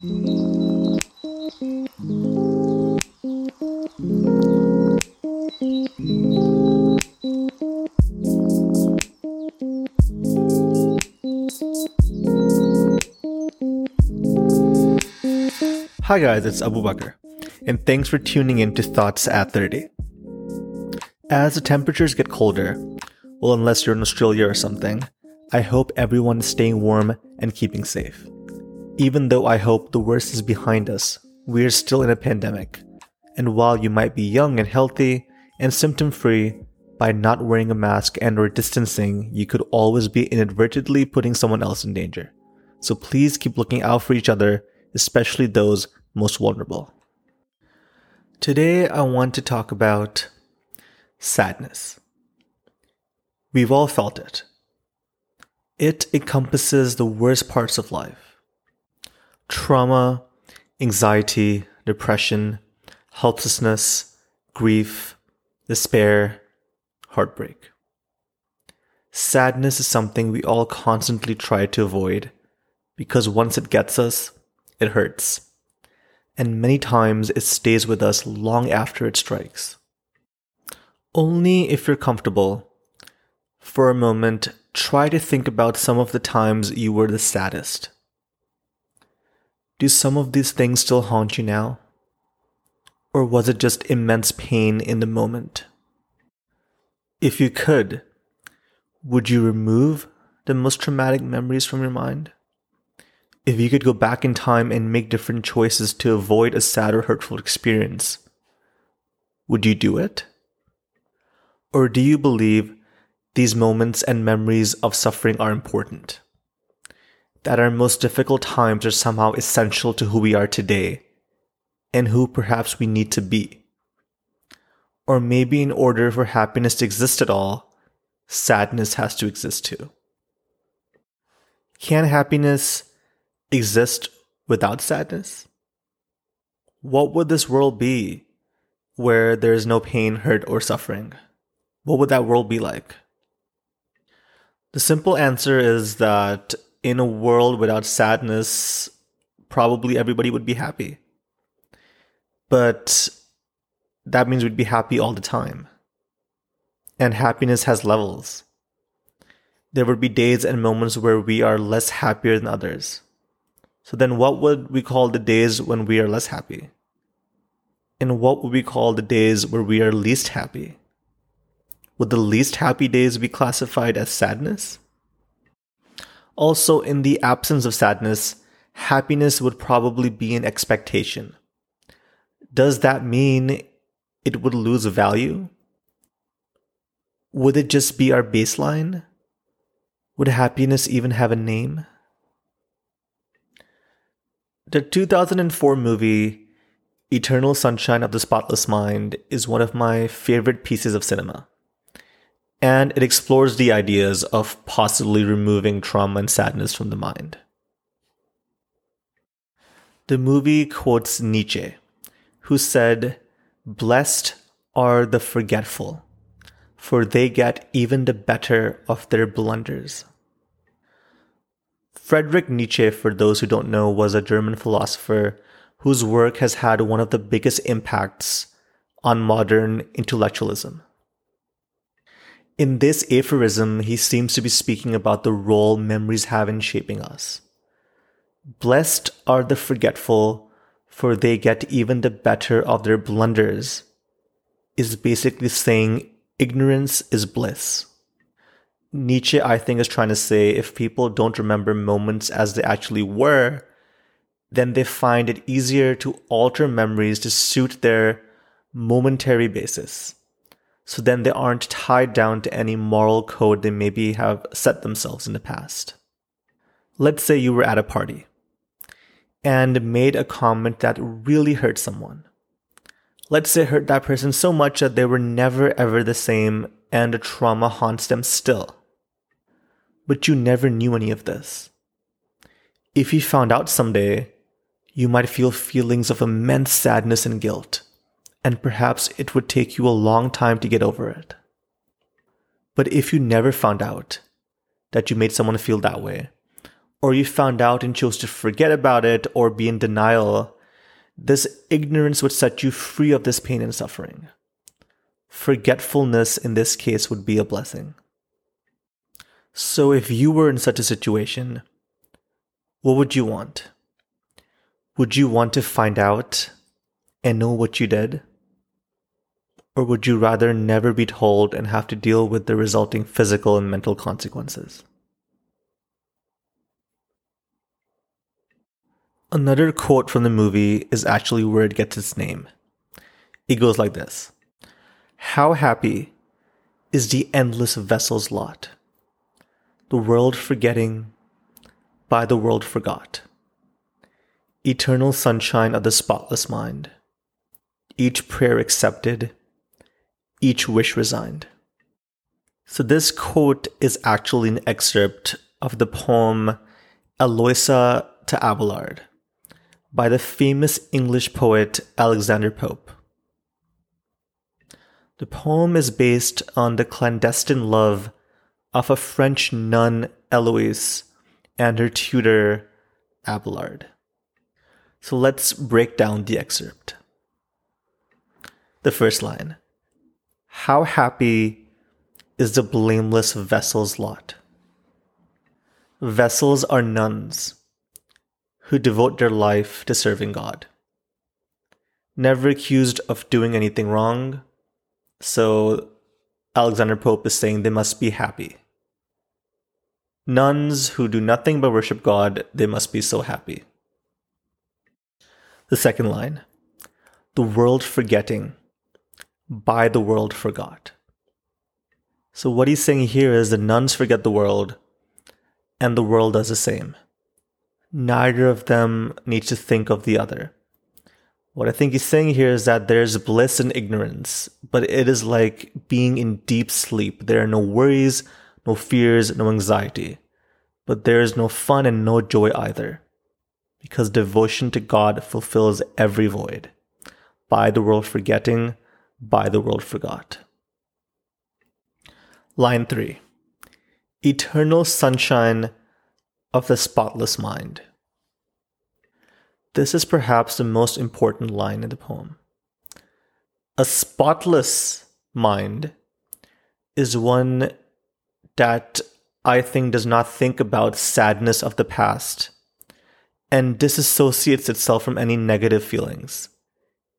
Hi guys, it's Abu Bakr, and thanks for tuning in to Thoughts at 30. As the temperatures get colder, well, unless you're in Australia or something, I hope everyone is staying warm and keeping safe. Even though I hope the worst is behind us, we are still in a pandemic. And while you might be young and healthy and symptom free, by not wearing a mask and or distancing, you could always be inadvertently putting someone else in danger. So please keep looking out for each other, especially those most vulnerable. Today, I want to talk about sadness. We've all felt it. It encompasses the worst parts of life trauma, anxiety, depression, helplessness, grief, despair, heartbreak. Sadness is something we all constantly try to avoid because once it gets us, it hurts and many times it stays with us long after it strikes. Only if you're comfortable, for a moment, try to think about some of the times you were the saddest. Do some of these things still haunt you now? Or was it just immense pain in the moment? If you could, would you remove the most traumatic memories from your mind? if you could go back in time and make different choices to avoid a sad or hurtful experience, would you do it? Or do you believe these moments and memories of suffering are important? That our most difficult times are somehow essential to who we are today and who perhaps we need to be? Or maybe in order for happiness to exist at all, sadness has to exist too. Can happiness exist without sadness? What would this world be where there is no pain, hurt, or suffering? What would that world be like? The simple answer is that in a world without sadness, probably everybody would be happy. But that means we'd be happy all the time. And happiness has levels. There would be days and moments where we are less happier than others. So then what would we call the days when we are less happy? And what would we call the days where we are least happy? Would the least happy days be classified as sadness? Also, in the absence of sadness, happiness would probably be an expectation. Does that mean it would lose value? Would it just be our baseline? Would happiness even have a name? The 2004 movie Eternal Sunshine of the Spotless Mind is one of my favorite pieces of cinema. And it explores the ideas of possibly removing trauma and sadness from the mind. The movie quotes Nietzsche, who said, Blessed are the forgetful, for they get even the better of their blunders. Friedrich Nietzsche, for those who don't know, was a German philosopher whose work has had one of the biggest impacts on modern intellectualism. In this aphorism, he seems to be speaking about the role memories have in shaping us. Blessed are the forgetful, for they get even the better of their blunders, is basically saying ignorance is bliss. Nietzsche, I think, is trying to say if people don't remember moments as they actually were, then they find it easier to alter memories to suit their momentary basis. So then they aren't tied down to any moral code they maybe have set themselves in the past. Let's say you were at a party and made a comment that really hurt someone. Let's say hurt that person so much that they were never ever the same and the trauma haunts them still but you never knew any of this. If you found out someday, you might feel feelings of immense sadness and guilt, and perhaps it would take you a long time to get over it. But if you never found out that you made someone feel that way, or you found out and chose to forget about it or be in denial, this ignorance would set you free of this pain and suffering. Forgetfulness in this case would be a blessing. So, if you were in such a situation, what would you want? Would you want to find out and know what you did? Or would you rather never be told and have to deal with the resulting physical and mental consequences? Another quote from the movie is actually where it gets its name. It goes like this How happy is the endless vessel's lot? The world forgetting, by the world forgot. Eternal sunshine of the spotless mind. Each prayer accepted, each wish resigned. So, this quote is actually an excerpt of the poem Eloisa to Abelard by the famous English poet Alexander Pope. The poem is based on the clandestine love of a French nun, Eloise, and her tutor, Abelard. So let's break down the excerpt. The first line How happy is the blameless vessel's lot? Vessels are nuns who devote their life to serving God. Never accused of doing anything wrong, so Alexander Pope is saying they must be happy. Nuns who do nothing but worship God, they must be so happy. The second line the world forgetting, by the world forgot. So, what he's saying here is the nuns forget the world, and the world does the same neither of them needs to think of the other. What I think he's saying here is that there's bliss in ignorance, but it is like being in deep sleep. There are no worries, no fears, no anxiety. But there is no fun and no joy either. Because devotion to God fulfills every void. By the world forgetting, by the world forgot. Line 3 Eternal sunshine of the spotless mind. This is perhaps the most important line in the poem. A spotless mind is one that I think does not think about sadness of the past and disassociates itself from any negative feelings.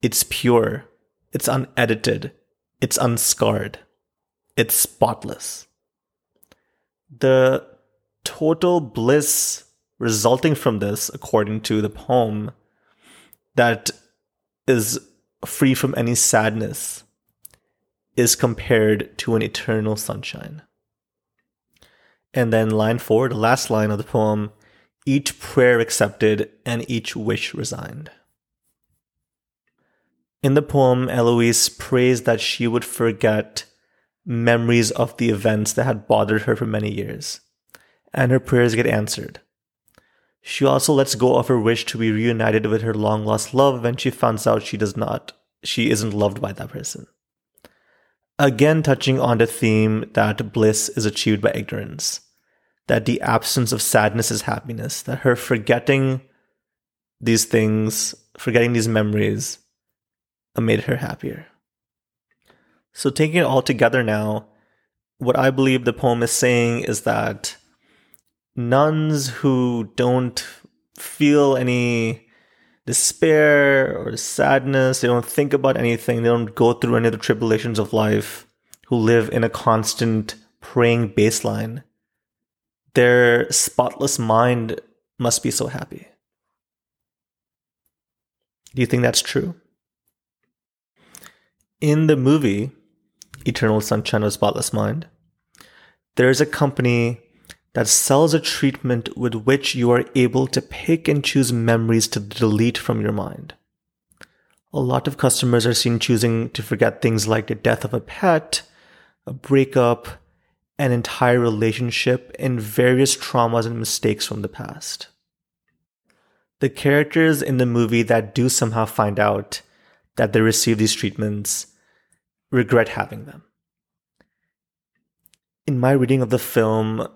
It's pure, it's unedited, it's unscarred, it's spotless. The total bliss resulting from this, according to the poem, that is free from any sadness, is compared to an eternal sunshine. And then line four, the last line of the poem, each prayer accepted and each wish resigned. In the poem, Eloise prays that she would forget memories of the events that had bothered her for many years and her prayers get answered. She also lets go of her wish to be reunited with her long lost love when she finds out she does not, she isn't loved by that person. Again, touching on the theme that bliss is achieved by ignorance, that the absence of sadness is happiness, that her forgetting these things, forgetting these memories, made her happier. So, taking it all together now, what I believe the poem is saying is that nuns who don't feel any despair or sadness, they don't think about anything, they don't go through any of the tribulations of life, who live in a constant praying baseline, their spotless mind must be so happy. Do you think that's true? In the movie Eternal Sunshine of Spotless Mind, there's a company that sells a treatment with which you are able to pick and choose memories to delete from your mind. A lot of customers are seen choosing to forget things like the death of a pet, a breakup, an entire relationship, and various traumas and mistakes from the past. The characters in the movie that do somehow find out that they receive these treatments regret having them. In my reading of the film,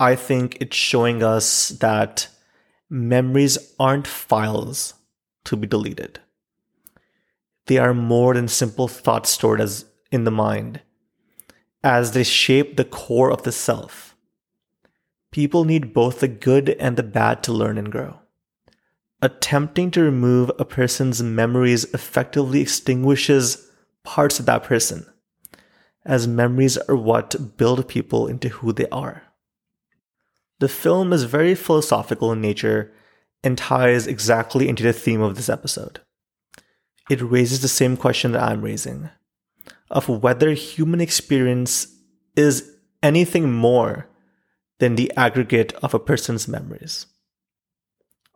I think it's showing us that memories aren't files to be deleted. They are more than simple thoughts stored as in the mind, as they shape the core of the self. People need both the good and the bad to learn and grow. Attempting to remove a person's memories effectively extinguishes parts of that person, as memories are what build people into who they are. The film is very philosophical in nature and ties exactly into the theme of this episode. It raises the same question that I'm raising of whether human experience is anything more than the aggregate of a person's memories.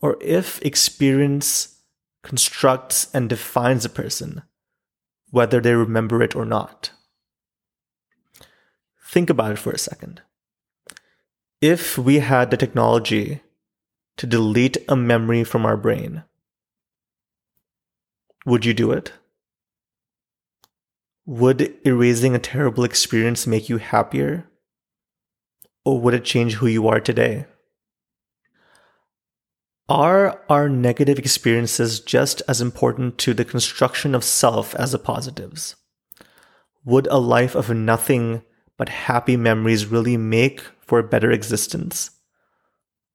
Or if experience constructs and defines a person, whether they remember it or not. Think about it for a second if we had the technology to delete a memory from our brain, would you do it? Would erasing a terrible experience make you happier? Or would it change who you are today? Are our negative experiences just as important to the construction of self as the positives? Would a life of nothing but happy memories really make for a better existence?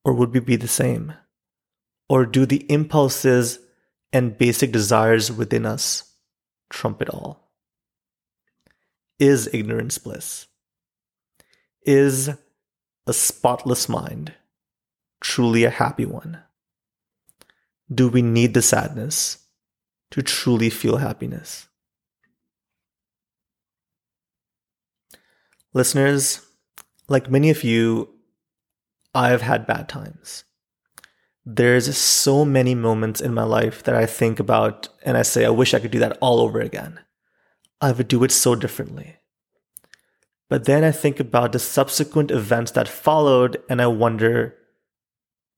Or would we be the same? Or do the impulses and basic desires within us trump it all? Is ignorance bliss? Is a spotless mind truly a happy one? Do we need the sadness to truly feel happiness? Listeners, like many of you, I've had bad times. There's so many moments in my life that I think about and I say, I wish I could do that all over again. I would do it so differently. But then I think about the subsequent events that followed and I wonder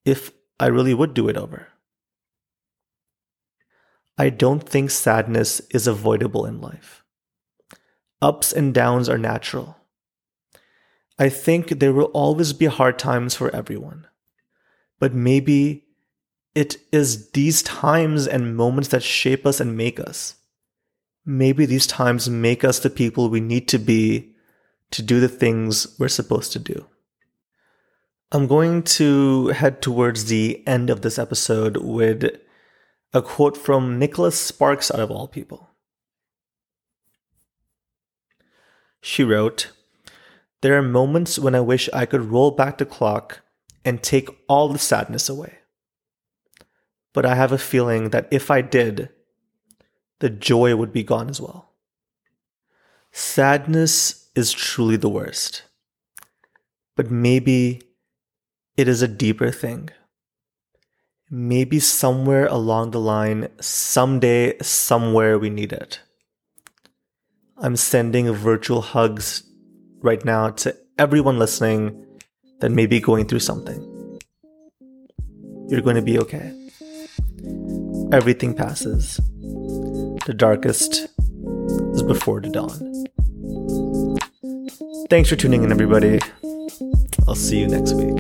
if I really would do it over. I don't think sadness is avoidable in life. Ups and downs are natural. I think there will always be hard times for everyone. But maybe it is these times and moments that shape us and make us. Maybe these times make us the people we need to be to do the things we're supposed to do. I'm going to head towards the end of this episode with a quote from Nicholas Sparks, out of all people. She wrote, there are moments when I wish I could roll back the clock and take all the sadness away. But I have a feeling that if I did, the joy would be gone as well. Sadness is truly the worst. But maybe it is a deeper thing. Maybe somewhere along the line, someday, somewhere, we need it. I'm sending virtual hugs right now to everyone listening that may be going through something. You're going to be okay. Everything passes. The darkest is before the dawn. Thanks for tuning in, everybody. I'll see you next week.